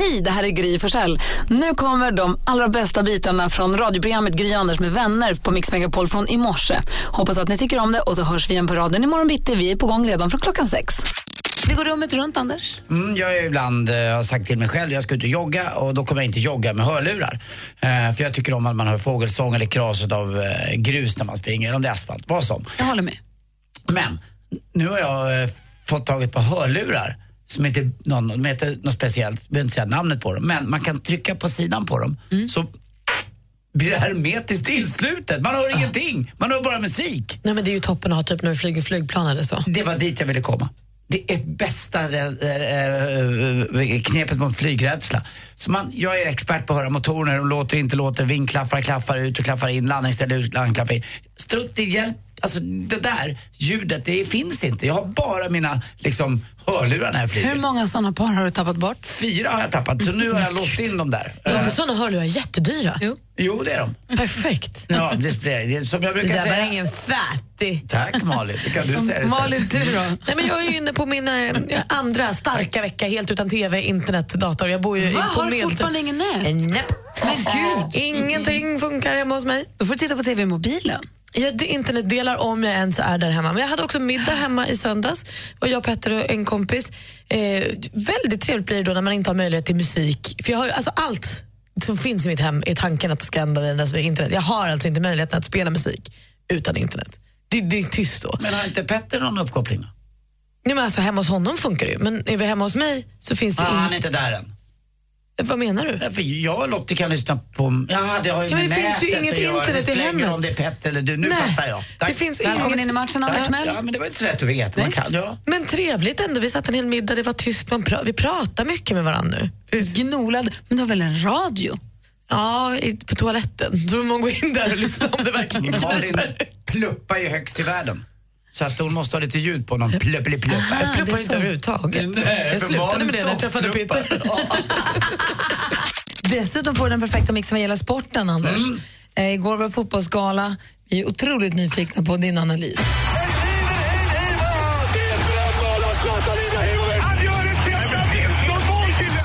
Hej, det här är Gry Forssell. Nu kommer de allra bästa bitarna från radioprogrammet Gry Anders med vänner på Mix Megapol från i morse. Hoppas att ni tycker om det och så hörs vi igen på raden imorgon bitti. Vi är på gång redan från klockan sex. Vi går rummet runt, Anders. Mm, jag är ibland eh, har sagt till mig själv jag ska ut och jogga och då kommer jag inte jogga med hörlurar. Eh, för jag tycker om att man hör fågelsång eller kraset av eh, grus när man springer, eller om det är asfalt, vad som. Jag håller med. Men nu har jag eh, fått tag i ett par hörlurar som heter, någon, de heter något speciellt, jag behöver inte säga namnet på dem, men man kan trycka på sidan på dem så blir det hermetiskt tillslutet. Man hör ingenting, man hör bara musik. Nej men det är ju toppen att ha typ när du flyger flygplan eller så. Det var dit jag ville komma. Det är bästa äh, knepet mot flygrädsla. Så man, jag är expert på att höra motorer, de låter inte låter, vingklaffar klaffar ut och klaffar in, landningsställe ut, landning klaffar in. Strutt, det hjälp, alltså det där ljudet, det finns inte. Jag har bara mina liksom, hörlurar när jag flyger. Hur många såna par har du tappat bort? Fyra har jag tappat, så nu har jag låst in dem där. Är Eh, inte såna hörlurar jättedyra? Jo. jo, det är de. Perfekt. Ja, det, det, det, som jag Det brukar där var ingen fattig. Tack Malin, det kan du säga istället. Malin, du då? Nej, men jag är ju inne på min eh, andra starka vecka helt utan TV, internet, dator. Jag bor ju Va, på har du fortfarande ingen nät? Eh, Nej. Men gud. Ingenting funkar hemma hos mig. Då får du titta på TV i mobilen. Jag internetdelar om jag ens är där hemma. Men jag hade också middag hemma i söndags. Och jag, Petter och en kompis. Eh, väldigt trevligt blir det då när man inte har möjlighet till musik. För jag har ju, alltså allt som finns i mitt hem är tanken att det ska användas via internet. Jag har alltså inte möjligheten att spela musik utan internet. Det, det är tyst då. Men har inte Petter någon uppkoppling? Nej, men alltså, hemma hos honom funkar det ju. Men är vi hemma hos mig så finns det Ah, han är in... inte där än. Vad menar du? Ja, För jag och Lottie kan lyssna på... Ja, det har ju Ja, men med det finns ju nätet inget att göra. internet det i hemmet. om det är Petter eller du. Nu Nej, fattar jag. det finns Välkommen inget... in i matchen, Anders. Ja, men det var inte så lätt att veta. Man kan, ja. Men trevligt ändå. Vi satt en hel middag, det var tyst. Man pra... Vi pratar mycket med varandra nu. Gnolad. Men du har väl en radio? Ja, i- på toaletten. Så man går in där och lyssnar om det verkligen Malin pluppar ju högst i världen. Så att hon måste ha lite ljud på någon pluppeli-plupp. Jag det är pluppar inte överhuvudtaget. Nej, jag slutade med det när jag träffade. Peter. Dessutom får du den perfekta mixen vad gäller sporten, Anders. Mm. Eh, igår var det fotbollsgala. Vi är otroligt nyfikna på din analys.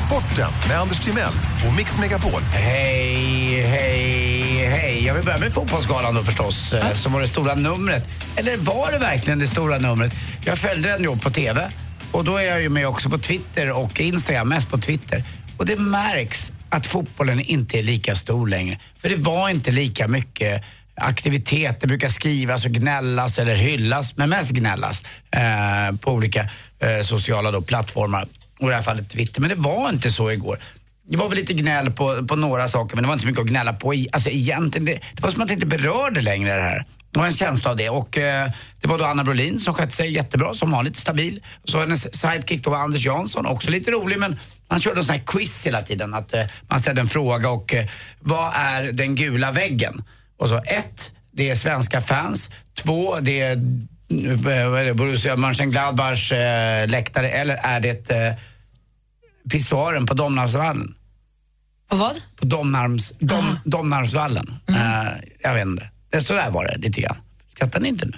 Sporten med Anders Timell och Mix Megapol. Hej, hej, hej. Jag vill börja med Fotbollsgalan då förstås, eh, som var det stora numret. Eller var det verkligen det stora numret? Jag följde den ju på TV och då är jag ju med också på Twitter och Instagram, mest på Twitter. Och det märks att fotbollen inte är lika stor längre. För det var inte lika mycket aktivitet. Det brukar skrivas och gnällas eller hyllas, men mest gnällas eh, på olika eh, sociala då, plattformar. Och i det här fallet Twitter. Men det var inte så igår. Det var väl lite gnäll på, på några saker men det var inte så mycket att gnälla på. i- Alltså egentligen, det, det var som att det inte berörde längre det här. Det var en känsla av det och eh, det var då Anna Brolin som skötte sig jättebra, som vanligt stabil. Så hennes sidekick då var Anders Jansson, också lite rolig men han körde en sån här quiz hela tiden. Att eh, man ställde en fråga och eh, vad är den gula väggen? Och så ett, det är svenska fans. Två, det är eh, vad är det, Borussia Mönchengladbachs eh, läktare. Eller är det eh, pissoaren på Domnarsvallen? Och vad? På Domnarms, Dom, Domnarsvallen. Eh, jag vet inte. Det, så där var det lite grann. Skrattar ni inte nu?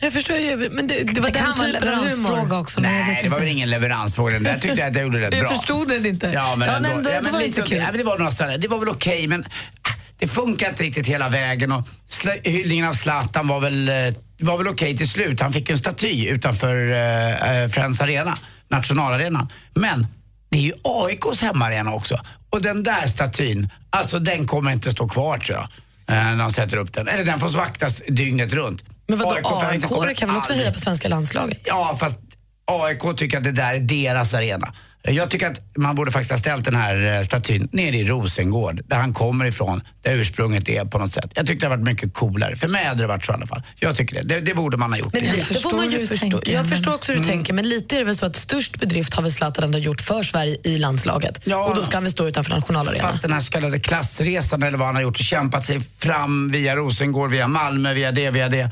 Jag förstår ju, men det, det var Det den typen av humor. leveransfråga också. men jag Nej, det var väl ingen leveransfråga den där. tyckte jag att jag gjorde rätt Jag bra. förstod den inte. Ja, men Ja, ändå. nej, men då- ja, då men var det inte. Ja, var några sådana, det var väl okej men ah, det funkar inte riktigt hela vägen och hyllningen av Zlatan var väl, eh, var väl okej till slut. Han fick en staty utanför eh, Friends Arena, nationalarenan. Men det är ju AIKs hemmaarena också. Och den där statyn, alltså den kommer inte stå kvar tror jag. eh, När de sätter upp den. Eller den får vaktas dygnet runt. Men vadå, kommer AIK kan väl också aldrig- heja på svenska landslaget? Ja, fast AIK tycker att det där är deras arena. Jag tycker att man borde faktiskt ha ställt den här eh, statyn nere i Rosengård, där han kommer ifrån, där ursprunget är på något sätt. Jag tyckte det hade varit mycket coolare. För mig hade det varit så i alla fall. Jag tycker det. Det, det borde man ha gjort. Men lite förstår får man ju förstå. tänker, Jag men- förstår också hur du tänker, men lite är det väl så att störst bedrift har väl Zlatan ändå gjort för Sverige i landslaget. Ja. Och då ska han väl stå utanför nationalarenan. Fast den här så kallade klassresan eller vad han har gjort och kämpat sig fram via Rosengård, via Malmö, via det, via det.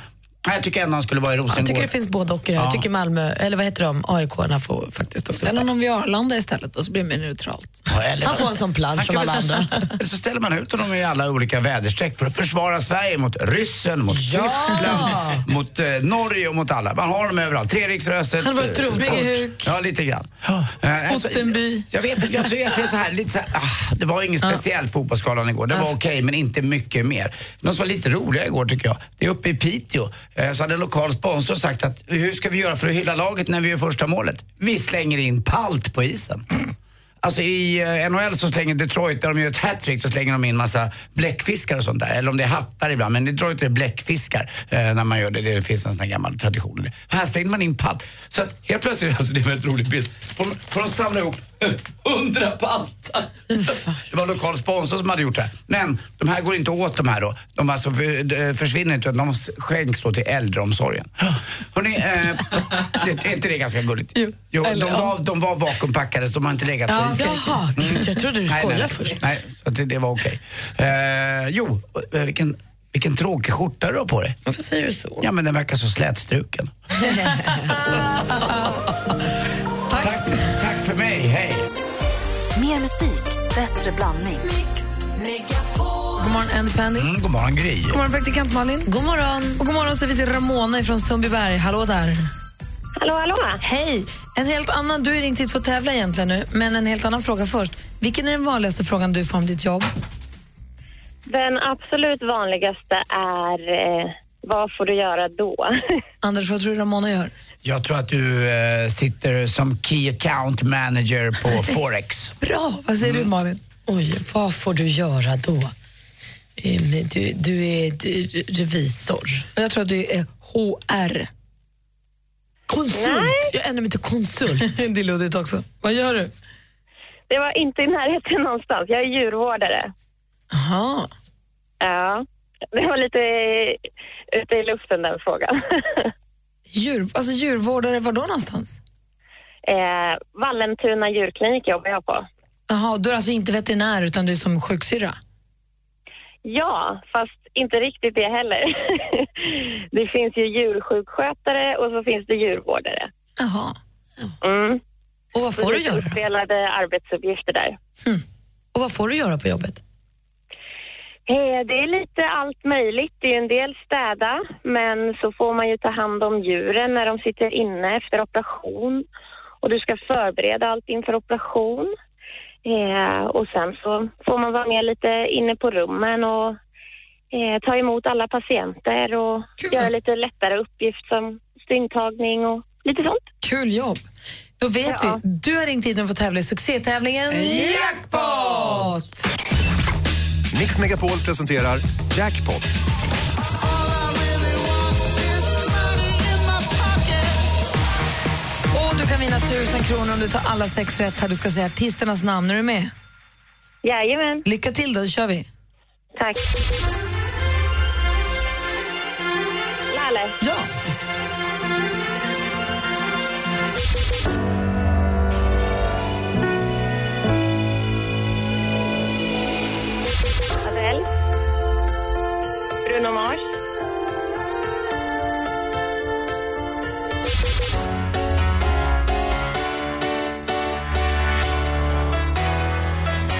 Jag tycker ändå han skulle vara i Rosengård. Jag tycker det finns både och i det. Jag tycker Malmö, eller vad heter de, AIK-arna får faktiskt också Ställ honom vid Arlanda istället och så blir det mer neutralt. Ja, eller- Han får en sån plansch Han som kan alla andra. Så ställer man ut honom i alla olika väderstreck för att försvara Sverige mot ryssen, mot Tyskland, mot eh, Norge och mot alla. Man har dem överallt. Treriksröset. Han var. Smygehuk. Ja, lite grann. Eh, alltså, Ottenby. Jag vet inte, jag, jag ser så här, lite så här, ah, det var inget speciellt fotbollsskalan igår. Det var okej, men inte mycket mer. Något som var lite roligare igår tycker jag, det är uppe i Piteå. Eh, så hade en lokal sponsor sagt att hur ska vi göra för att hylla laget när vi gör första målet? Vi slänger in palt på isen. Alltså i eh, NHL så slänger Detroit, där de gör ett hattrick, så slänger de in massa bläckfiskar och sånt där. Eller om det är hattar ibland, men Detroit är det bläckfiskar eh, när man gör det. Det finns en sån här gammal tradition. Här slänger man in palt. Så att helt plötsligt, alltså det är en väldigt rolig bild, får får de samla ihop hundra paltar. Det var en lokal sponsor som hade gjort det här. Men de här går inte åt de här då. De alltså för, de försvinner inte, utan de skänks då till äldreomsorgen. Hörrni, eh, det, är inte det ganska gulligt? Jo. Jo, de, ja. var, de var vakuumpackade så de har inte legat på isen. Jaha, gud, jag trodde du Nej, skojade nej, först. Nej, så att det, det var okej. Eh, jo, eh, vilken, vilken tråkig skjorta du har på dig. Varför säger du så? Ja, men den verkar så slätstruken. Tack. Tack, tack för mig, hej. Mer musik, bättre blandning. God morgon Andy Pandy. Mm, god morgon, Gry. God morgon praktikant Malin. God morgon. Och god morgon så vi till Ramona från Sundbyberg. Hallå där. Hallå, hallå. Hej. En helt annan, du är ringt hit för att tävla egentligen nu, men en helt annan fråga först. Vilken är den vanligaste frågan du får om ditt jobb? Den absolut vanligaste är eh, vad får du göra då? Anders, vad tror du Ramona gör? Jag tror att du eh, sitter som Key Account Manager på Forex. Bra. Vad säger du Malin? Oj, vad får du göra då? Du, du är du, revisor. Jag tror att du är HR. Konsult! Jag ändrar mig till konsult. det är luddigt också. Vad gör du? Det var inte i närheten någonstans. Jag är djurvårdare. Aha. Ja, det var lite ute i luften den frågan. Djur, alltså djurvårdare, var då någonstans? eh, Vallentuna djurklinik jobbar jag på. Jaha, du är alltså inte veterinär utan du är som sjuksyrra? Ja, fast inte riktigt det heller. det finns ju djursjukskötare och så finns det djurvårdare. Jaha. Mm. Och vad får du göra? uppdelade arbetsuppgifter där. Och vad får du göra på jobbet? Eh, Det är lite allt möjligt. Det är en del städa, men så får man ju ta hand om djuren när de sitter inne efter operation. Och du ska förbereda allt inför operation. Eh, och sen så får man vara med lite inne på rummen och eh, ta emot alla patienter och Kul. göra lite lättare uppgift som stygntagning och lite sånt. Kul jobb. Då vet Ja. vi. Du har ringt hit och fått tävla i succétävlingen Jackpot! Mix Megapol presenterar Jackpot. Och du kan vinna tusen kronor om du tar alla sex rätt här. Du ska säga artisternas namn. Är du med? Jajamän, Lycka till då, då kör vi. tack. Ja. Adele, Bruno Mars,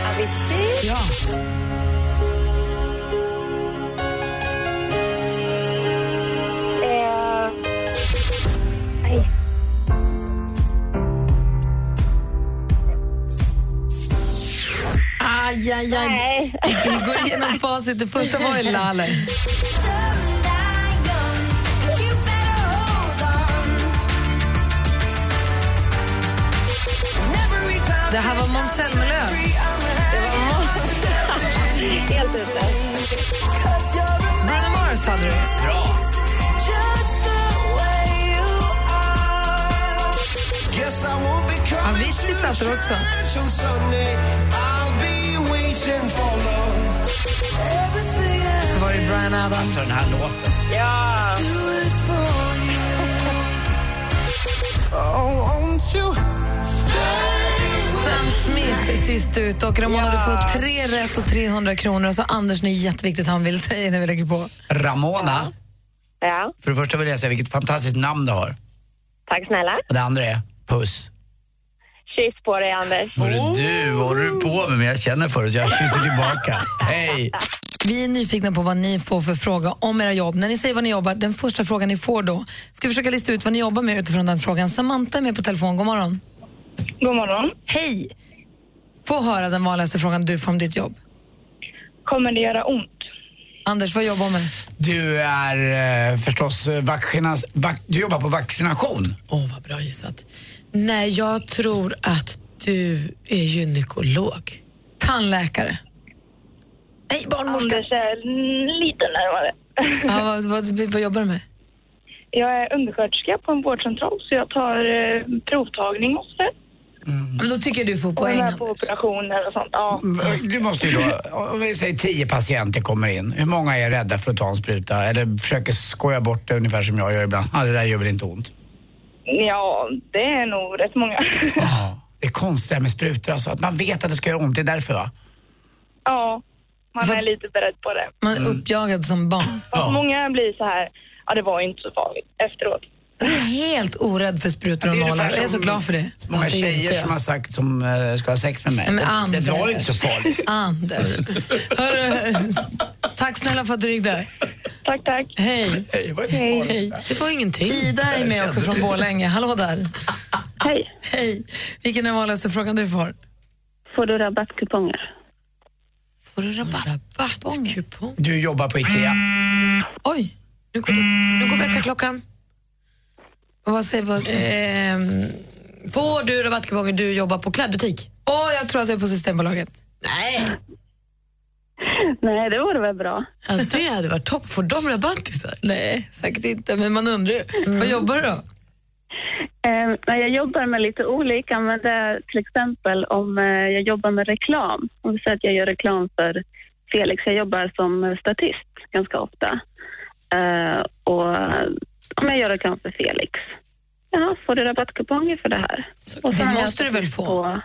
Avicii, ja. Vi går igenom facit. Det första var ju Laleh. Det här var Måns Zelmerlöw. helt ute. Bruno Mars hade du. Bra. Avicii satt där också. Så var det Brian Adams. Alltså den här låten. Ja. Sam Smith är sist ut och Ramona du får tre rätt och 300 kronor. Och så Anders, nu är jätteviktigt han vill säga när vi lägger på. Ramona, Ja, för det första vill jag säga vilket fantastiskt namn du har. tack snälla. Och det andra är puss. Kyss på dig, Anders. Hörru du, vad håller du på med? Men jag känner för det så jag kysser tillbaka. Hej! Vi är nyfikna på vad ni får för fråga om era jobb. När ni säger vad ni jobbar, den första frågan ni får då, ska vi försöka lista ut vad ni jobbar med utifrån den frågan. Samantha är med på telefon, god morgon. God morgon. Hej! Få höra den vanligaste frågan du får om ditt jobb. Kommer det göra ont? Anders, vad jobbar du med? Du är eh, förstås eh, vaccinas, vac, du jobbar på vaccination. Åh, vad bra gissat. Nej, jag tror att du är gynekolog. Tandläkare. Nej, barnmorska. Anders är lite närmare. Ja, vad, vad, vad jobbar du med? Jag är undersköterska på en vårdcentral så jag tar eh, provtagning och sådär. Men då tycker jag du får Och poäng. med på operationer och sånt. Ja. Du måste ju då, om vi säger tio patienter kommer in, hur många är rädda för att ta en spruta eller försöker skoja bort det ungefär som jag gör ibland? Ja, det där gör väl inte ont? ja, det är nog rätt många. Ja. Det är konstigt det här med sprutor alltså, att man vet att det ska göra ont, det är därför va? ja, man är lite beredd på det. Man är uppjagad som barn. Fast många blir så här, ja det var inte så farligt efteråt. Jag är helt orädd för sprutor och Det är nålar. Jag är så glad för det. Många Det tjejer inte som har sagt som eh, ska ha sex med mig. Men det, Anders. det var inte så farligt. Anders. Hörru, tack snälla för att du ringde. Tack, tack. Hej. Hej, Hej. Det var ingenting. Ida är med också från Borlänge. Hallå där. Hej. Hej. Vilken är vanligaste frågan du får? Får du rabattkuponger? Får du rabatt? Rabattkupong. Du jobbar på IKEA. Oj. Nu går, det, nu går väckarklockan. Vad säger vad? Ehm, får du rabattkuponger du jobbar på klädbutik? Åh, jag tror att jag är på Systembolaget. Nej. Nej, det vore väl bra. Alltså, det hade varit topp. Får de rabattisar? Nej, säkert inte, men man undrar ju. Vad jobbar du då? Eh, jag jobbar med lite olika, men det är till exempel om eh, jag jobbar med reklam. Om vi säger att jag gör reklam för Felix. Jag jobbar som statist ganska ofta. Eh, och om jag gör reklam för Felix, ja, får du rabattkuponger för det här? Och det så har jag måste du väl få? På,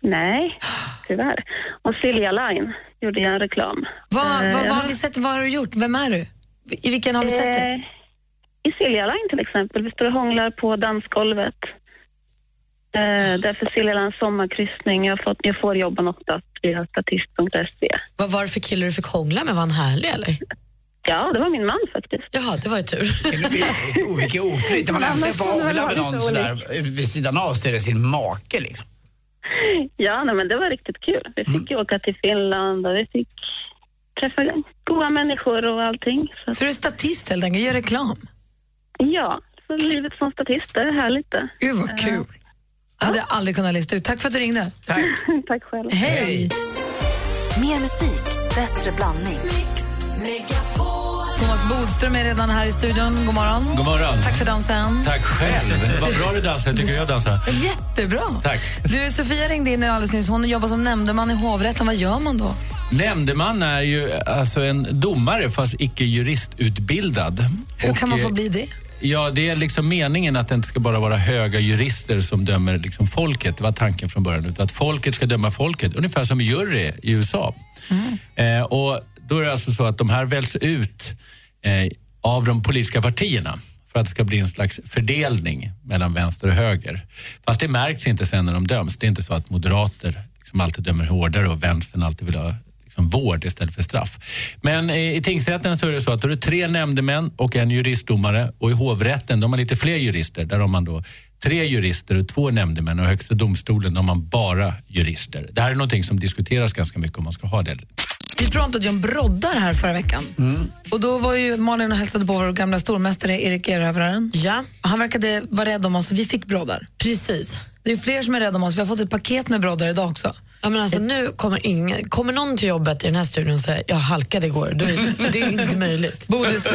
nej, tyvärr. Och Silja Line gjorde jag en reklam. Vad, Eh, vad, vad, har vi sett, vad har du gjort? Vem är du? I vilken har vi sett det? Eh, I Silja Line till exempel. Vi står och hånglar på dansgolvet. Eh, därför Silja Lines sommarkryssning. Jag, fått, jag får jobben oftast via statist.se. Vad var det för kille du fick hångla med? Var han härlig eller? Ja, det var min man faktiskt. Jaha, det var ju tur. Oh, vilket oflyt. Man var hångla med någon sådär vid sidan av så är det sin make liksom. Ja, nej, men det var riktigt kul. Vi fick ju åka till Finland och vi fick träffa goda människor och allting. Så, Så du är statist helt enkelt, gör reklam? ja, så livet som statist, det är härligt det. Gud vad kul. Jag hade aldrig kunnat lista ut. Tack för att du ringde. Tack. Tack själv. Hej! Mer musik, bättre blandning. Thomas Bodström är redan här i studion. God morgon. God morgon. Tack för dansen. Tack själv. Vad bra du dansar. Jag tycker jag dansar. Jättebra. Tack. Du, Sofia ringde in alldeles nyss. Hon jobbar som nämndeman i hovrätten. Vad gör man då? Nämndeman är ju alltså en domare fast icke juristutbildad. Hur Och, kan man få eh, bli det? Ja, det är liksom meningen att det inte ska bara vara höga jurister som dömer liksom folket. Det var tanken från början. Utan att folket ska döma folket. Ungefär som jury i USA. Eh, och då är det alltså så att de här väljs ut Eh, av de politiska partierna för att det ska bli en slags fördelning mellan vänster och höger. Fast det märks inte sen när de döms. Det är inte så att moderater liksom alltid dömer hårdare och vänstern alltid vill ha liksom vård istället för straff. Men i tingsrätten så är det så att då är det tre nämndemän och en juristdomare och i hovrätten de har lite fler jurister. Där har man då tre jurister och två nämndemän och högsta domstolen har man bara jurister. Det här är någonting som diskuteras ganska mycket om man ska ha det. Vi pratade om broddar här förra veckan. Mm. Och då var ju Malin och hälsade på vår gamla stormästare Erik Erövraren. Ja, Han verkade vara rädd om oss och vi fick broddar. precis. Det är fler som är rädda om oss. Vi har fått ett paket med broddar idag också. Ja, men alltså, nu kommer, ingen, kommer någon till jobbet i den här studion och säger jag halkade igår, då är, det är inte möjligt. Bodis,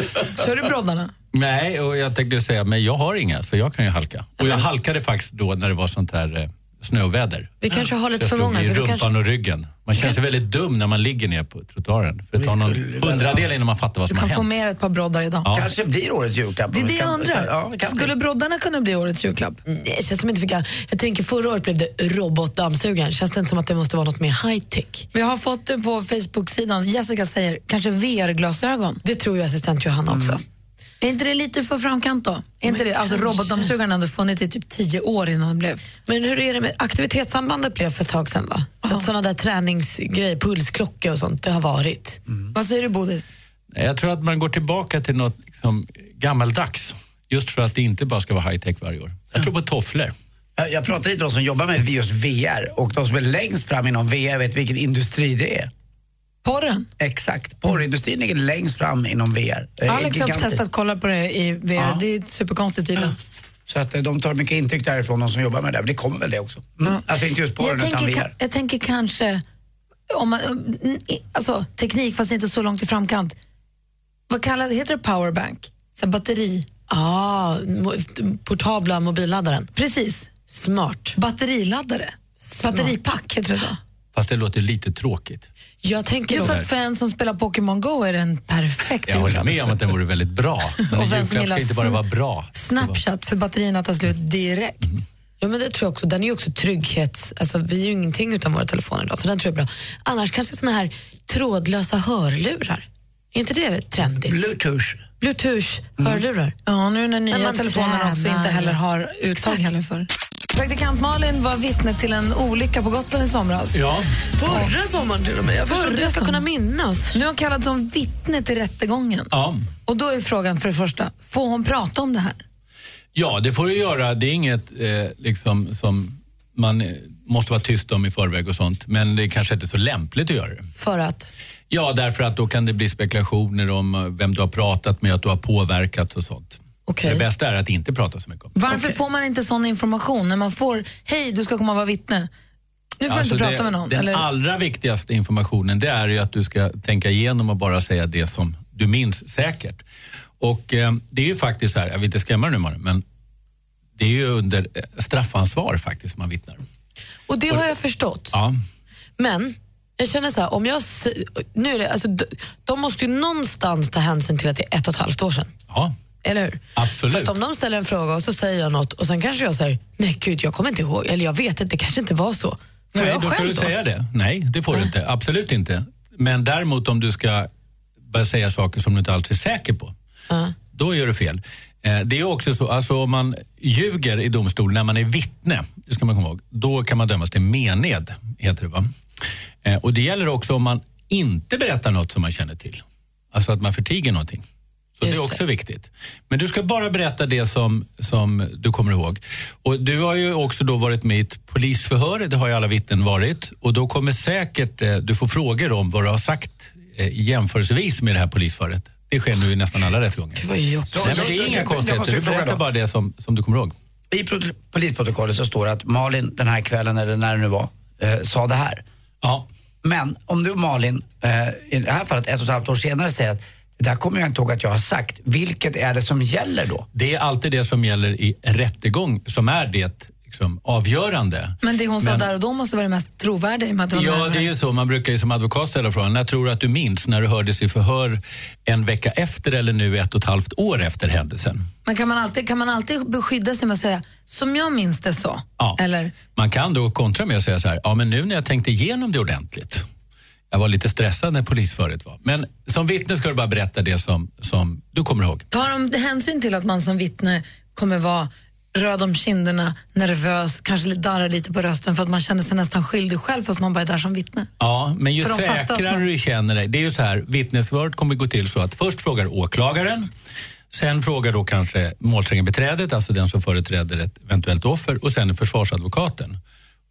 kör du broddarna? Nej, och jag tänkte säga, men jag har inga så jag kan ju halka. Och jag halkade faktiskt då när det var sånt här eh, snöväder. Vi kanske har lite jag för många, så du rumpan kanske- och ryggen. Man känner sig väldigt dum när man ligger ner på trottoaren. För det tar någon hundradel innan man fattar vad Du som har kan hänt. få med ett par broddar idag. Ja. Kanske blir årets julklapp. Det är det jag kan- undrar. Ja, kan Skulle broddarna kunna bli årets julklapp? Nej, känns som inte fick jag tänker förra året blev det robotdammsugaren. Känns det inte som att det måste vara något mer high tech? Vi har fått det på Facebook-sidan. Jessica säger kanske VR-glasögon. Det tror ju assistent Johanna också. Är inte det lite för framkant då? Är inte det, alltså, robotdammsugaren har ändå funnits i typ tio år innan den blev... Men hur är det med aktivitetssambandet blev för ett tag sedan va? Så att sådana där träningsgrejer, pulsklocka och sånt, det har varit. Vad säger du Bodis? Jag tror att man går tillbaka till något liksom, gammaldags. Just för att det inte bara ska vara high-tech varje år. Jag tror på tofflor. Jag- Jag pratar lite om de som jobbar med just VR och de som är längst fram inom VR vet vilken industri det är. Porren? Exakt. Porrindustrin ligger längst fram inom VR. Är Alex har testat att kolla på det i VR. Ja. Det är superkonstigt tydligen. Så att eh, de tar mycket intryck därifrån, de som jobbar med det. Men det kommer väl det också. Mm. Alltså inte just porren Jag utan tänker, VR. jag tänker kanske, om man, alltså, teknik fast inte så långt i framkant. Vad kallar det? Heter det powerbank? Så batteri? Ah, portabla mobilladdaren. Precis. Smart. Batteriladdare. Batteripack heter det så. Fast det låter lite tråkigt. Jag tänker Jo, fast för en som spelar Pokémon Go är det en perfekt Jag håller med om att den vore väldigt bra. Men Och vem som gillar ska inte bara vara bra. Snapchat för batterierna tar slut direkt. ja, men det tror jag också. Den är ju också trygghets... Alltså, vi är ju ingenting utan våra telefoner idag, så den tror jag är bra. Annars kanske såna här trådlösa hörlurar. Är inte det trendigt? Bluetooth. Bluetooth-hörlurar. Ja, nu när nya telefoner också tränar. inte heller har uttag heller för. Praktikant Malin var vittne till en olycka på Gotland i somras. Ja, Förra sommaren till och med. Jag förstår inte hur jag ska kunna minnas. Nu är hon kallad som vittne till rättegången. ja. Och då är frågan för det första, får hon prata om det här? ja, det får du göra. Det är inget eh, liksom, som man eh, måste vara tyst om i förväg och sånt. Men det kanske inte är så lämpligt att göra det. För att? Ja, därför att då kan det bli spekulationer om eh, vem du har pratat med, att du har påverkat och sånt. Okej. Det bästa är att inte prata så mycket om det. Varför får man inte sån information när man får, hej du ska komma och vara vittne? Nu får Alltså du inte prata det, med någon. Den eller? allra viktigaste informationen det är ju att du ska tänka igenom och bara säga det som du minns säkert. Och eh, det är ju faktiskt så här, jag vill inte skrämma dig nu men det är ju under eh, straffansvar faktiskt man vittnar. Och det har jag förstått. Ja. Men jag känner så här, om jag... Nu är det, alltså, de, måste ju någonstans ta hänsyn till att det är ett och ett halvt år sedan. Ja, Eller hur? absolut. För om de ställer en fråga och så säger jag något och sen kanske jag säger nej gud jag kommer inte ihåg, eller jag vet inte, det kanske inte var så. Får Nej, jag då ska du då? säga det. Nej, det får du inte. Absolut inte. Men däremot om du ska börja säga saker som du inte alls är säker på, Ja. då gör du fel. Eh, Det är också så, alltså om man ljuger i domstol när man är vittne, det ska man komma ihåg, då kan man dömas till mened, heter det va? Eh, Och det gäller också om man inte berättar något som man känner till. Alltså att man förtiger någonting. Så det är Just också viktigt. Men du ska bara berätta det som, som du kommer ihåg. Och du har ju också då varit med i ett polisförhör, det har ju alla vittnen varit. Och då kommer säkert eh, du få frågor om vad du har sagt jämförelsevis med det här polisförhöret. Det sker nu i nästan alla rättegångar. Det var ju också... Nej, men det är inga konstigheter. Du berättar bara det som, som du kommer ihåg. I prot- polisprotokollet så står det att Malin den här kvällen, eller när det nu var, eh, sa det här. Ja. Men om du Malin, eh, i det här fallet ett och ett halvt år senare säger att det där kommer jag inte ihåg att jag har sagt. Vilket är det som gäller då? Det är alltid det som gäller i rättegång som är det liksom, avgörande. Men det hon sa Men- där och då måste vara det mest trovärdiga i det Ja, det är ju så. Man brukar ju som advokat ställa frågan, när tror du att du minns när du hördes i förhör en vecka efter eller nu ett och ett halvt år efter händelsen? Men kan man, alltid, kan man alltid beskydda sig med att säga, som jag minns det så? Ja. Eller, Man kan då kontra med att säga så här, ja men nu när jag tänkte igenom det ordentligt, jag var lite stressad när polisföret var. Men som vittne ska du bara berätta det som, som du kommer ihåg. tar de hänsyn till att man som vittne kommer vara röd om kinderna, nervös, kanske darrar lite på rösten för att man känner sig nästan skyldig själv fast man bara är där som vittne? Ja, men ju säkrare man- du känner dig. Det är ju så här, vittnesförhöret kommer gå till så att först frågar åklagaren, sen frågar då kanske målsägandebiträdet, alltså den som företräder ett eventuellt offer, och sen försvarsadvokaten.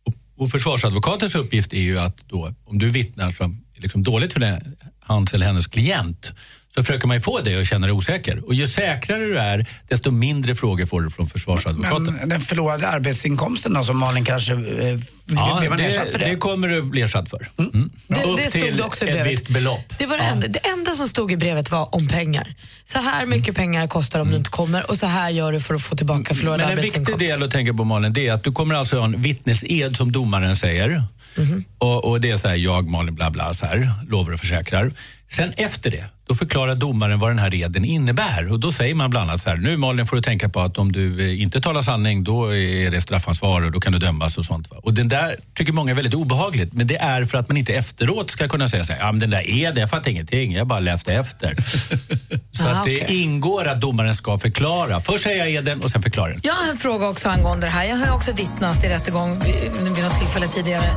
Och, och försvarsadvokatens uppgift är ju att då, om du vittnar som är liksom dåligt för den, hans eller hennes klient, så försöker man ju få dig att känna dig osäker. Och ju säkrare du är, desto mindre frågor får du från försvarsadvokaten. Men den förlorade arbetsinkomsten då som Malin kanske... Eh, Ja, man det, ersatt för det? det kommer du bli ersatt för. Mm. Det, Upp det stod till också i ett brevet. visst belopp. Det var det, enda, det enda som stod i brevet var om pengar. Så här Mm. mycket pengar kostar om du inte kommer och så här gör du för att få tillbaka förlorad Men en viktig arbetsinkomst. del att tänka på Malin, det är att du kommer alltså ha en vittnesed som domaren säger. Mhm. Och, och det är så här, jag Malin bla bla så här, lovar och försäkrar. Sen efter det, då förklarar domaren vad den här eden innebär. Och då säger man bland annat så här, nu Malin får du tänka på att om du eh, inte talar sanning då är det straffansvar och då kan du dömas och sånt. Va? Och den där tycker många är väldigt obehagligt. Men det är för att man inte efteråt ska kunna säga så här, ja men den där eden, jag fattar ingenting, jag bara läste efter. så Ah, att det okej. ingår att domaren ska förklara. Först säger jag eden och sen förklarar den. Jag har en fråga också angående det här. Jag har också vittnat i rättegång vid något tillfälle tidigare.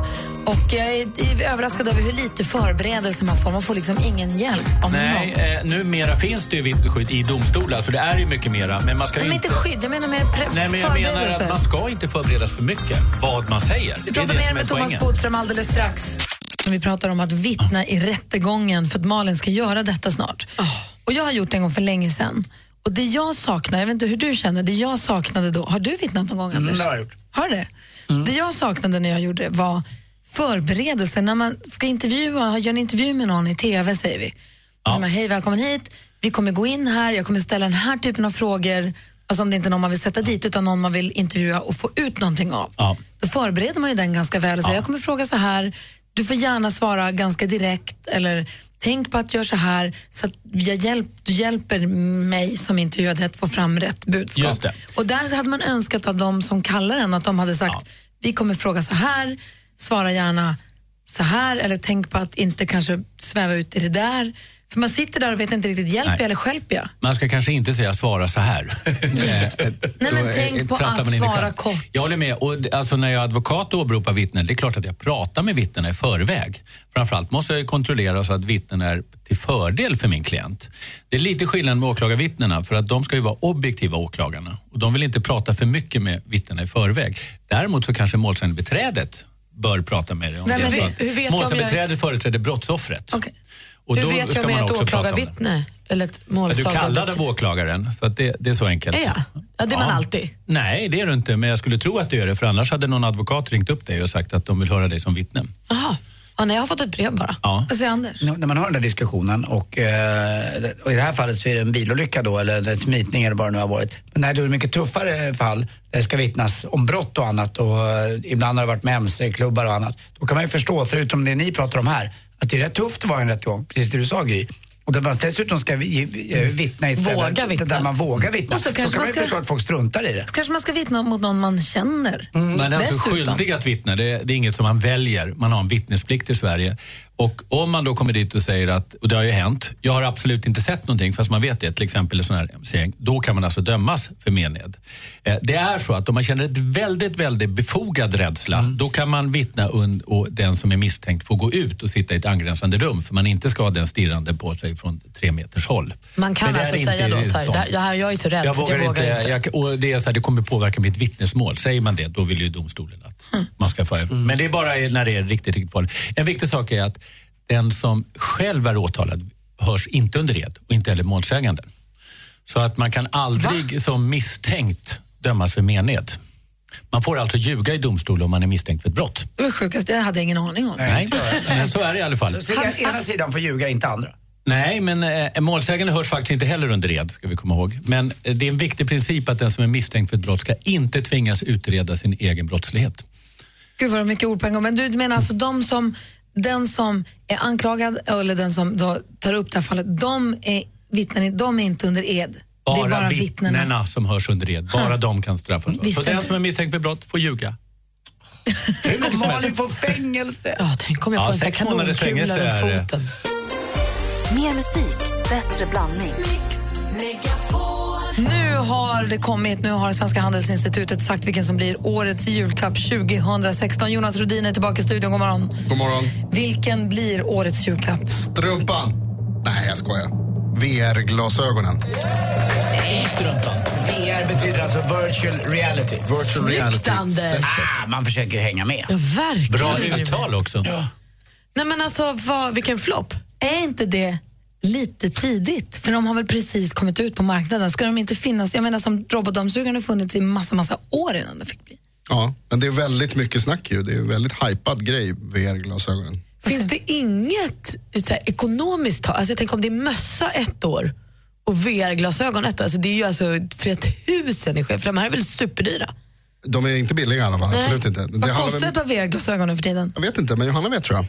Och jag är är överraskad över hur lite förberedelse man får. Man får liksom ingen hjälp av Nej, någon. eh, numera finns det ju vittnesskydd i domstolar, så det är ju mycket mera. Men man ska Nej, ju men inte skydd, jag menar mer Nej, men jag menar att man ska inte förberedas för mycket vad man säger. Vi pratar mer med Thomas. Bodström alldeles strax. Vi pratar om att vittna i rättegången för att Malin ska göra detta snart. Och Jag har gjort det en gång för länge sedan. Och det jag saknar, jag vet inte hur du känner, det jag saknade då, har du vittnat någon gång Anders? Mm, det har jag gjort. Har du det? Det jag saknade när jag gjorde det var förberedelse. När man ska intervjua, göra en intervju med någon i TV säger vi. Ja. Så man, Hej, välkommen hit. Vi kommer gå in här, jag kommer ställa den här typen av frågor. Alltså om det inte är någon man vill sätta dit utan någon man vill intervjua och få ut någonting av. Ja. Då förbereder man ju den ganska väl och säger jag kommer fråga så här, du får gärna svara ganska direkt eller tänk på att göra så här så att jag hjälp, du hjälper mig som intervjuade att få fram rätt budskap. Och där hade man önskat av de som kallar en att de hade sagt vi kommer fråga så här, svara gärna så här eller tänk på att inte kanske sväva ut i det där. För man sitter där och vet inte riktigt, hjälper jag eller skälper jag? Man ska kanske inte säga svara så här. Nej, men tänk eh, på trasslar att i svara kort. Jag håller med. Och, alltså, när jag är advokat och åberopar vittnen, det är klart att jag pratar med vittnena i förväg. Framförallt måste jag kontrollera så att vittnen är till fördel för min klient. Det är lite skillnad med åklagarvittnena för att de ska ju vara objektiva åklagarna. Och de vill inte prata för mycket med vittnena i förväg. Däremot så kanske målsägandebiträdet bör prata med dig. Om det Hur vet Målsägandebiträdet ett- företräder brottsoffret. Okej. Och Hur vet jag om jag är ett åklagarvittne eller ett Ja, Du kallad av åklagaren, så att det, det är så enkelt. Är jag? Ja, det är man alltid. Nej, det är du inte, men jag skulle tro att du är det, för annars hade någon advokat ringt upp dig och sagt att de vill höra dig som vittne. Jaha. Ja, nej, jag har fått ett brev bara. Ja. Vad säger Anders? N- När man har den där diskussionen och, eh, och i det här fallet så är det en bilolycka då eller en smitning eller vad det nu har varit. Men när det är mycket tuffare fall där det ska vittnas om brott och annat och eh, ibland har det varit med mc-klubbar och annat. Då kan man ju förstå, förutom det ni pratar om här, att det är rätt tufft att vara i en rättegång. Precis det du sa Gry. Och där man dessutom ska vi, eh, vittna i ett ställe Våga vittna. där man vågar vittna. Och så Så, kanske kan man man ju ska- förstå att folk struntar i det. Så kanske man ska vittna mot någon man känner. Man är alltså Dessutom. skyldig att vittna. Det, det är inget som man väljer. Man har en vittnesplikt i Sverige. Och om man då kommer dit och säger att, och det har ju hänt, jag har absolut inte sett någonting fast man vet det, till exempel en sån här MC-gäng, då kan man alltså dömas för mened. Eh, det är så att om man känner ett väldigt, väldigt befogad rädsla, då kan man vittna und- och den som är misstänkt får gå ut och sitta i ett angränsande rum för man inte ska ha den stirrande på sig från tre meters håll. Man kan alltså inte säga då så här. "Där- jag, är så rädd Jag vågar, jag vågar inte. inte. Jag, och det, är så här, det kommer påverka mitt vittnesmål. Säger man det, då vill ju domstolen att man ska få... Men det är bara när det är riktigt, riktigt farligt. En viktig sak är att den som själv är åtalad hörs inte under ed och inte heller målsäganden. Så att man kan aldrig som misstänkt dömas för mened. Man får alltså ljuga i domstol om man är misstänkt för ett brott. Det var sjukast, det hade jag ingen aning om. Nej, men så är det i alla fall. Så, så ena sidan får ljuga, inte andra. Nej, men eh, målsägande hörs faktiskt inte heller under ed, ska vi komma ihåg. Men eh, det är en viktig princip att den som är misstänkt för ett brott ska inte tvingas utreda sin egen brottslighet. Gud vad mycket ord på en gång. Men du menar alltså de som, den som är anklagad eller den som då tar upp det här fallet, de är vittnen, de är inte under ed. Bara, det är bara vittnena. vittnena. som hörs under ed. Bara de kan straffas. Så den som är misstänkt för brott får ljuga. Som helst. Malin får fängelse. Ja, tänk om jag Ja, får en sex månaders kanonkula fängelse runt foten. Mer musik, bättre blandning. Nu har det kommit, nu har Svenska Handelsinstitutet sagt vilken som blir årets julklapp 2016. Jonas Rhodin är tillbaka i studion, god morgon. God morgon. Vilken blir årets julklapp? Strumpan. Nej, jag skojar. VR-glasögonen. VR betyder alltså virtual reality. Virtual Snyggt, reality. Ah, man försöker hänga med. Ja, verkligen. Bra uttal också. Nej men alltså, vad, vilken flopp. Är inte det lite tidigt? För de har väl precis kommit ut på marknaden. Ska de inte finnas? Jag menar som robotdammsugaren har funnits i massa, massa år innan det fick bli. Ja, men det är väldigt mycket snack ju. Det är en väldigt hypad grej, VR-glasögonen. Finns det inget så här, ekonomiskt tag? Alltså jag tänker om det är mössa ett år och VR-glasögon ett år. Alltså det är ju alltså flera tusen i skillnad, för de här är väl superdyra? De är inte billiga i alla fall, Nej. absolut inte. Det Vad handlar kostar ett par VR-glasögon nu för tiden? Jag vet inte, men Johanna vet tror jag.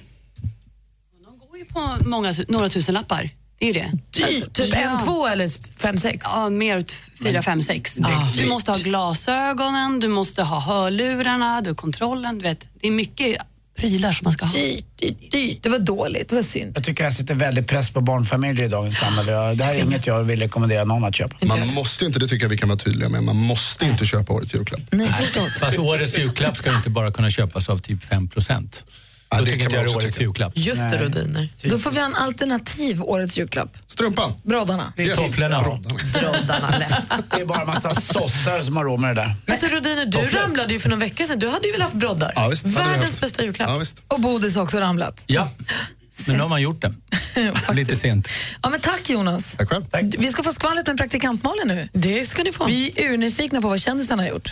går ju på många, några tusen lappar. Det är ju det. Dyrt. Typ en, två eller fem, sex? Ja, mer åt fyra, fem, sex. Ah. Du måste ha glasögonen, du måste ha hörlurarna, du har kontrollen. Du vet, det är mycket prylar som man ska ha. Dyrt, dyrt. Det var dåligt, det var synd. Jag tycker jag sätter väldigt press på barnfamiljer i dagens samhälle. Jag- Det här är inget jag vill rekommendera någon att köpa. Man måste inte, det tycker jag vi kan vara tydliga med, man måste inte köpa årets julklapp. Nej, förstås. Fast årets julklapp ska inte bara kunna köpas av typ 5 procent. Ja, Då det tycker inte jag det är årets tycka. julklapp. Just det, Rodiner. Då får vi ha en alternativ årets julklapp. Strumpan. Broddarna. Yes. Tofflorna. Broddarna lätt. Det är bara en massa sossar som har råd med det där. Men så Rodiner, du ramlade ju för någon vecka sedan. Du hade ju väl haft broddar? Ja, visst, Världens haft. bästa julklapp. Ja, visst. Och Bodis har också ramlat. Ja, men nu har man gjort det. Lite sent. Ja, men tack Jonas. Tack själv. Vi ska få skvallret med praktikant nu. Det ska ni få. Vi är urnyfikna på vad kändisarna har gjort.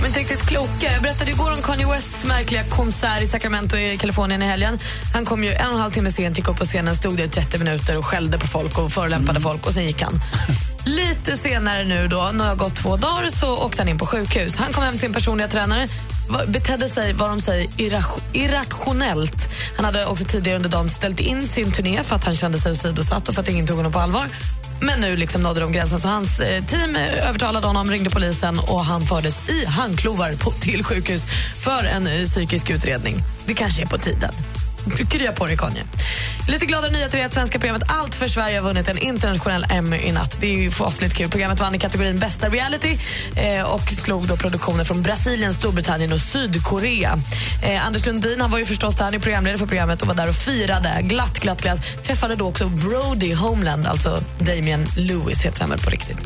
Men inte riktigt kloka. Jag berättade igår om Kanye Wests märkliga konsert i Sacramento i Kalifornien i helgen. Han kom ju en och en halv timme sent, gick upp på scenen, stod där i 30 minuter och skällde på folk och förolämpade folk och sen gick han. Lite senare nu då, när det har gått två dagar, så åkte han in på sjukhus. Han kom hem till sin personliga tränare, betedde sig, vad de säger, irrationellt. Han hade också tidigare under dagen ställt in sin turné för att han kände sig åsidosatt och för att ingen tog honom på allvar. Men nu liksom nådde de gränsen så hans eh, team övertalade honom, ringde polisen och han fördes i handklovar på, till sjukhus för en eh, psykisk utredning. Det kanske är på tiden. Krya på dig, Kanye. Lite gladare nyheter är att svenska programmet Allt för Sverige har vunnit en internationell Emmy i natt. Det är ju fasligt kul. Programmet vann i kategorin bästa reality eh, och slog då produktioner från Brasilien, Storbritannien och Sydkorea. Eh, Anders Lundin han var ju förstås där, han är programledare för programmet och var där och firade glatt, glatt, glatt. Träffade då också Brody Homeland, alltså Damien Lewis heter han väl på riktigt.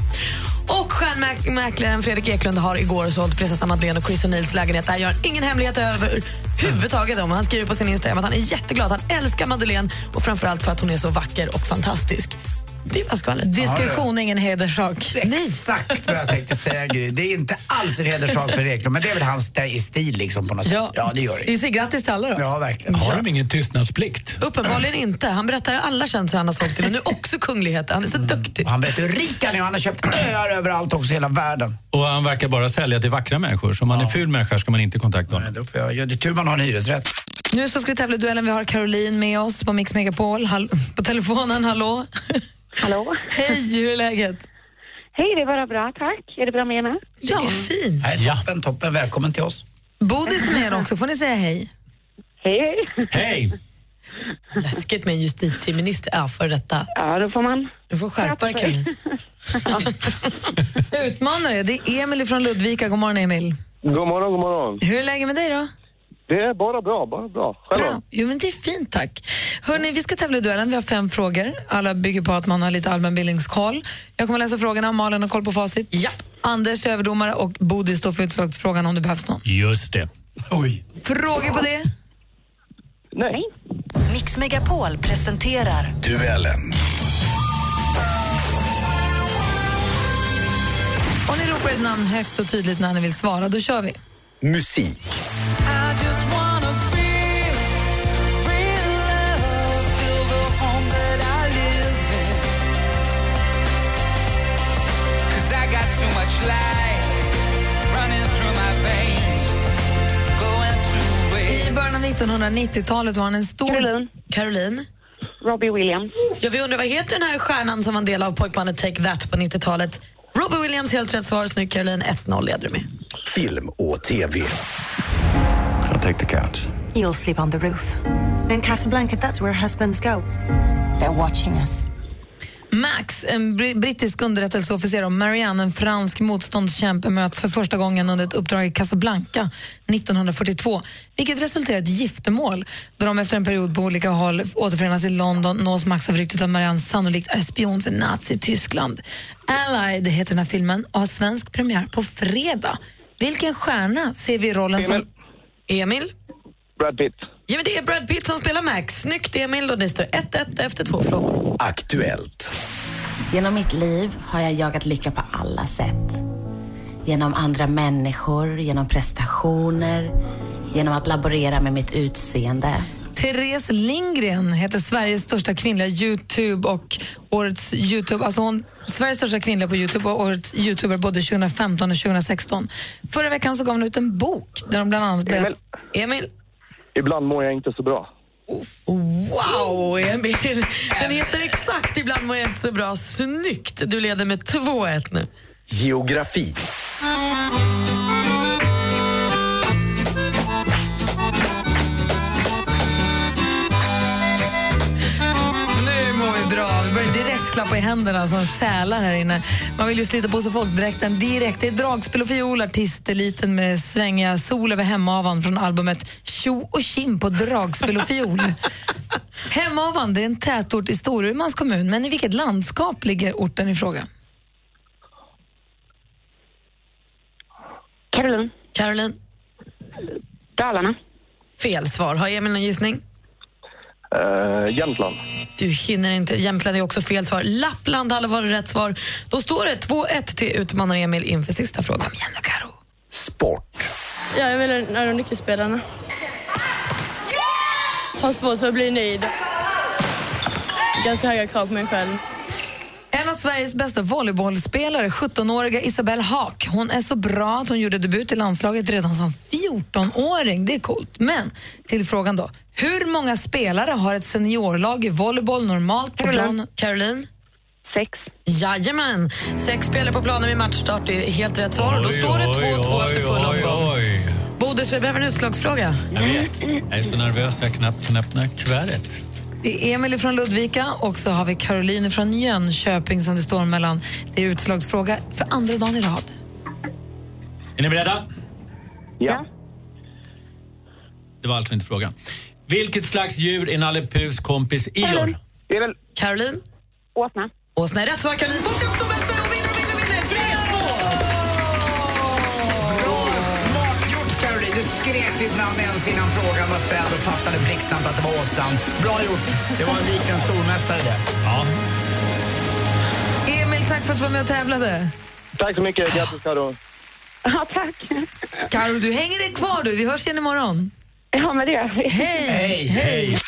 Och stjärnmäklaren Fredrik Eklund har igår sålt prinsessan Madeleine och Chris O'Neills lägenhet. Det här gör han ingen hemlighet överhuvudtaget om. Han skriver på sin Instagram att han är jätteglad. Han älskar Madeleine och framförallt för att hon är så vacker och fantastisk. Det var skvallret. Diskretion är ingen hederssak. Exakt vad jag tänkte säga Gry. Det är inte alls en hederssak för Eklund, men det är väl hans st- stil liksom på något sätt. Ja. Ja, det gör det. Vi säger grattis till alla då. Ja, verkligen. Har de ingen tystnadsplikt? Uppenbarligen inte. Han berättar alla tjänster han har sålt till och nu också kungligheter. Han är så duktig. Och han berättar hur rik han är och han har köpt öar överallt också i hela världen. Och han verkar bara sälja till vackra människor. Så om man är ful människa ska man inte kontakta honom. Nej, då får jag, ja, det är tur man har en hyresrätt. Nu så ska vi tävla i duellen. Vi har Caroline med oss på Mix Megapol. Hall- på telefonen, hallå? Hallå? Hej, hur är läget? Hej, det är bara bra, tack. Är det bra med er med? Ja, fint. Nej, toppen, toppen. Välkommen till oss. Bodis är med er också, får ni säga hej? Hej, hej. Hej! Läskigt med en justitieminister. Ja, för detta. Ja, då får man... Du får skärpa dig, Caroline. Utmanare, det är Emil från Ludvika. God morgon, Emil. God morgon, god morgon. Hur är läget med dig då? Det är bara bra, bara bra. Själv Bra. Jo, men det är fint, tack. Hörrni, vi ska tävla i duellen. Vi har fem frågor. Alla bygger på att man har lite allmänbildningskoll. Jag kommer läsa frågorna. Malin har koll på facit. Ja. Anders är överdomare och Bodil står för utslagsfrågan om det behövs någon. Just det. Oj. Frågor på det? Nej. Mix Megapol presenterar Duellen. Om ni ropar ett namn högt och tydligt när ni vill svara, då kör vi. Musik. I början av 1990-talet var han en stor... Caroline. Caroline? Robbie Williams. Ja, vi undrar vad heter den här stjärnan som var en del av pojkbandet Take That på 90-talet? Robbie Williams, helt rätt svar. Snyggt Caroline, 1-0 leder du med. Film och TV. I'll take the couch. You'll sleep on the roof. In Casablanca, that's where husbands go. They're watching us. Max, en br- brittisk underrättelseofficer och Marianne, en fransk motståndskämpe, möts för första gången under ett uppdrag i Casablanca 1942, vilket resulterar i ett giftermål. Då de efter en period på olika håll återförenas i London nås Max av ryktet att Marianne sannolikt är spion för Nazityskland. Allied heter den här filmen och har svensk premiär på fredag. Vilken stjärna ser vi i rollen som... Emil. Emil? Brad Pitt. Ja, men det är Brad Pitt som spelar Max. Snyggt Emil och det står 1-1 efter två frågor. Aktuellt. Genom mitt liv har jag jagat lycka på alla sätt. Genom andra människor, genom prestationer, genom att laborera med mitt utseende. Therese Lindgren heter Sveriges största kvinnliga Youtube och årets Youtube, alltså hon, Sveriges största kvinnliga på Youtube och årets Youtuber både 2015 och 2016. Förra veckan så gav hon ut en bok där de bland annat berättar... Emil? Ibland mår jag inte så bra. Wow, Emil! Den heter exakt Ibland mår jag inte så bra. Snyggt! Du leder med 2-1 nu. Geografi. Klappa i händerna som sälar här inne. Man vill ju slita på sig folkdräkten direkt. Det är dragspel och fiol, artisteliten med svängiga Sol över Hemavan från albumet Tjo och kim på dragspel och fiol. Hemavan det är en tätort i Storumans kommun, men i vilket landskap ligger orten i fråga? Caroline. Caroline? Dalarna. Fel svar. Har Emil någon gissning? Uh, Jämtland. Du hinner inte. Jämtland är också fel svar. Lappland hade varit rätt svar. Då står det 2-1 till utmanare Emil inför sista frågan. Kom igen nu, Karo. Jag är väl en av de nyckelspelarna. Har svårt för att bli nöjd. Ganska höga krav på mig själv. En av Sveriges bästa volleybollspelare, 17-åriga Isabelle Haak. Hon är så bra att hon gjorde debut i landslaget redan som 14-åring. Det är coolt. Men till frågan då. Hur många spelare har ett seniorlag i volleyboll normalt på planen? Caroline? Sex. Jajamän. Sex spelare på planen vid matchstart. Är helt rätt svar. Då står det 2-2 efter full omgång. Bodis, vi behöver en utslagsfråga. Jag vet. Jag är så nervös jag knappt kan öppna kuvertet. Det är Emil från Ludvika och så har vi Caroline från Jönköping som det står mellan. Det är utslagsfråga för andra dagen i rad. Är ni beredda? Ja. Det var alltså inte frågan. Vilket slags djur är Nalle Puhs kompis Ior? Caroline? Åsna. Åsna är rätt svar. Caroline får 14 skrek ditt namn ens innan frågan var ställd och fattade blixtsnabbt att det var Åstan. Bra gjort. Det var likt en stormästare det. Ja. Emil, tack för att du var med och tävlade. Tack så mycket. Grattis, Karo. Ja, tack. Karo, du hänger dig kvar du. Vi hörs igen imorgon. Ja, men det gör vi. Hej! Hej, hej!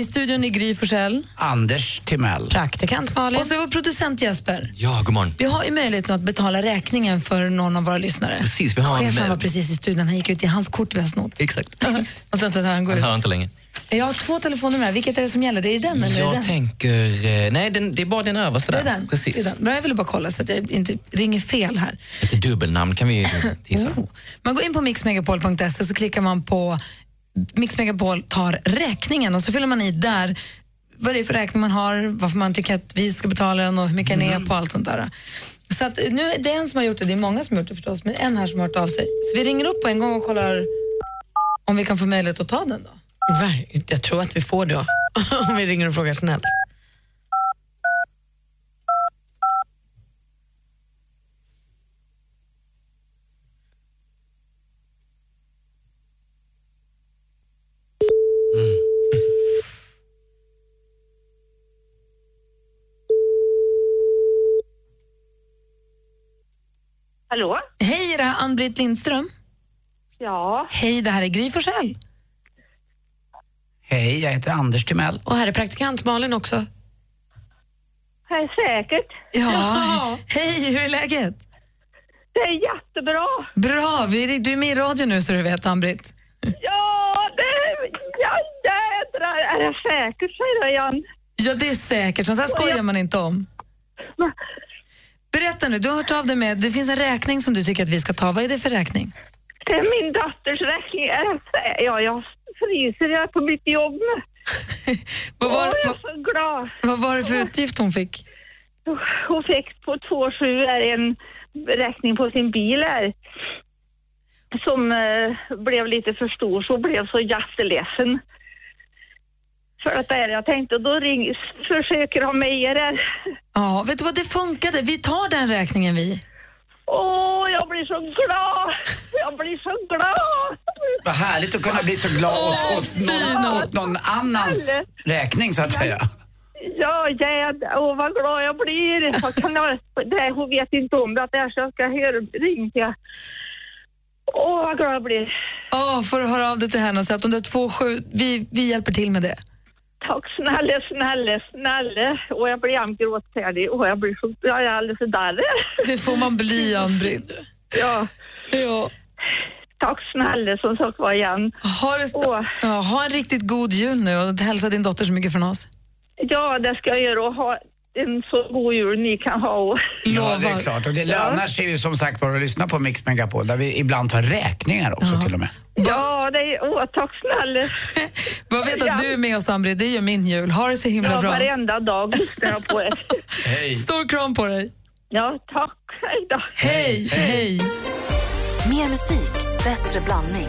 I studion i Gry Forssell. Anders Timell. Praktikant Malin. Och så vår producent Jesper. Ja, god morgon. Vi har ju möjlighet att betala räkningen för någon av våra lyssnare. Precis, vi har en- Chefen var precis i studion. Han gick ut i hans kort vi har snott. Exakt. Och så att han går Han ut. hör inte länge. Jag har två telefonnummer här. Vilket är det som gäller? Det är den eller Jag den? tänker... eh, Nej, den, det är bara den översta Det är där. den. Precis. Det är den. Bra, jag ville bara kolla så att jag inte ringer fel här. Ett dubbelnamn kan vi ju tissa. Man går in på mixmegapol.se så klickar man på Mix Megapol tar räkningen och så fyller man i där vad det är för räkning man har, varför man tycker att vi ska betala den och hur mycket den är på allt sånt där. Så att nu, det är en som har gjort det, det är många som har gjort det förstås, men en här som har hört av sig. Så vi ringer upp på en gång och kollar om vi kan få möjlighet att ta den då. Jag tror att vi får det om vi ringer och frågar snällt. Hallå? Hej, är det här Ann-Britt Lindström? Ja. Hej, det här är Gry Forssell. Hej, jag heter Anders Timell. Och här är praktikant Malin också. Är säkert. Ja. Hej, hur är läget? Det är jättebra. Bra, vi, du är med i radio nu så du vet, Ann-Britt. Ja, det... Ja, jädrar. Är det säkert, säger jag igen. Ja, det är säkert. Sånt här skojar man inte om. Berätta nu, du har hört av dig med, det finns en räkning som du tycker att vi ska ta. Vad är det för räkning? Det är min dotters räkning. Ja, jag fryser. Jag är på mitt jobb nu. Vad var, Åh, jag är så glad. vad var det för utgift hon fick? Hon fick på 2,7 är en räkning på sin bil här. Som eh, blev lite för stor, så blev så jätteledsen. För att det är jag tänkte, då ring, försöker ha med er. Ja, vet du vad, det funkade. Vi tar den räkningen vi. Åh, jag blir så glad! Jag blir så glad! Vad härligt att kunna bli så glad åt, åt, någon, åt någon annans räkning så att säga. Ja, jädrar, åh vad glad jag blir. Vad kan jag, det, hon vet inte om det, att det är så jag ska höra, ringa. Åh, vad glad jag blir. Åh, får du höra av dig till henne och säga att de där två sju, vi, vi hjälper till med det. Tack snälla, snälla, snälla. Och jag blir jämt gråtfärdig. Och jag blir så, jag är alldeles där. Det får man bli, Ann-Britt. Ja. ja. Tack snälla som sagt var igen. Ha, det st- ja, ha en riktigt god jul nu och hälsa din dotter så mycket från oss. Ja, det ska jag göra och ha en så god jul ni kan ha. Och... Ja, det är klart. Och det lönar sig ju som sagt var att lyssna på Mix Megapol där vi ibland tar räkningar också till och med. Ja, det är, åh, tack snälla. Bara vet att du är med oss, Ann-Britt. Det gör min jul. Ha det så himla ja, bra. varenda dag lyssnar jag på er. Hej. Stor kram på dig. Ja, tack. Hej då. Hej, hej. Mer musik, bättre blandning.